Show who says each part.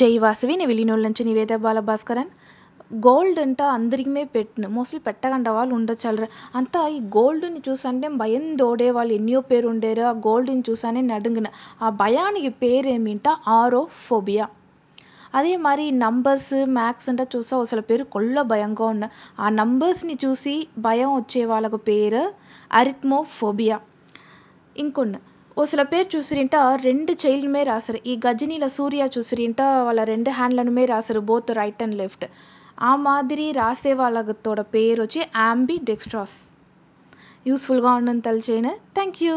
Speaker 1: జై వాసవి నీ వెళ్ళినోళ్ళ నుంచి నివేద బాలభాస్కరన్ గోల్డ్ అంట అందరికీ పెట్టిన మోస్ట్లీ పెట్టకుండా వాళ్ళు ఉండొచ్చు అంతా ఈ గోల్డ్ని చూసంటే భయం దోడే వాళ్ళు ఎన్నో పేరు ఉండేరు. ఆ గోల్డ్ని చూసానే నడుంగిన. ఆ భయానికి పేరు ఏమింట ఆరోఫోబియా. అదే మరి నంబర్స్ మ్యాథ్స్ అంటే చూసా అసలు పేరు కొల్ల భయంగా ఉన్న. ఆ నంబర్స్ని చూసి భయం వచ్చే వాళ్ళకు పేరు అరిథ్మోఫోబియా. ఇంకొన్ని. అసలు పేరు చూసిరింట రెండు చైల్డ్మే రాసారు ఈ గజనీల సూర్య చూసిరింట వాళ్ళ రెండు హ్యాండ్లనుమే రాసారు బోత్ రైట్ అండ్ లెఫ్ట్ ఆ మాదిరి రాసే వాళ్ళతోడ పేరు వచ్చి ఆంబి డెక్స్ట్రాస్ యూస్ఫుల్గా ఉండని తెలిసేన థ్యాంక్ యూ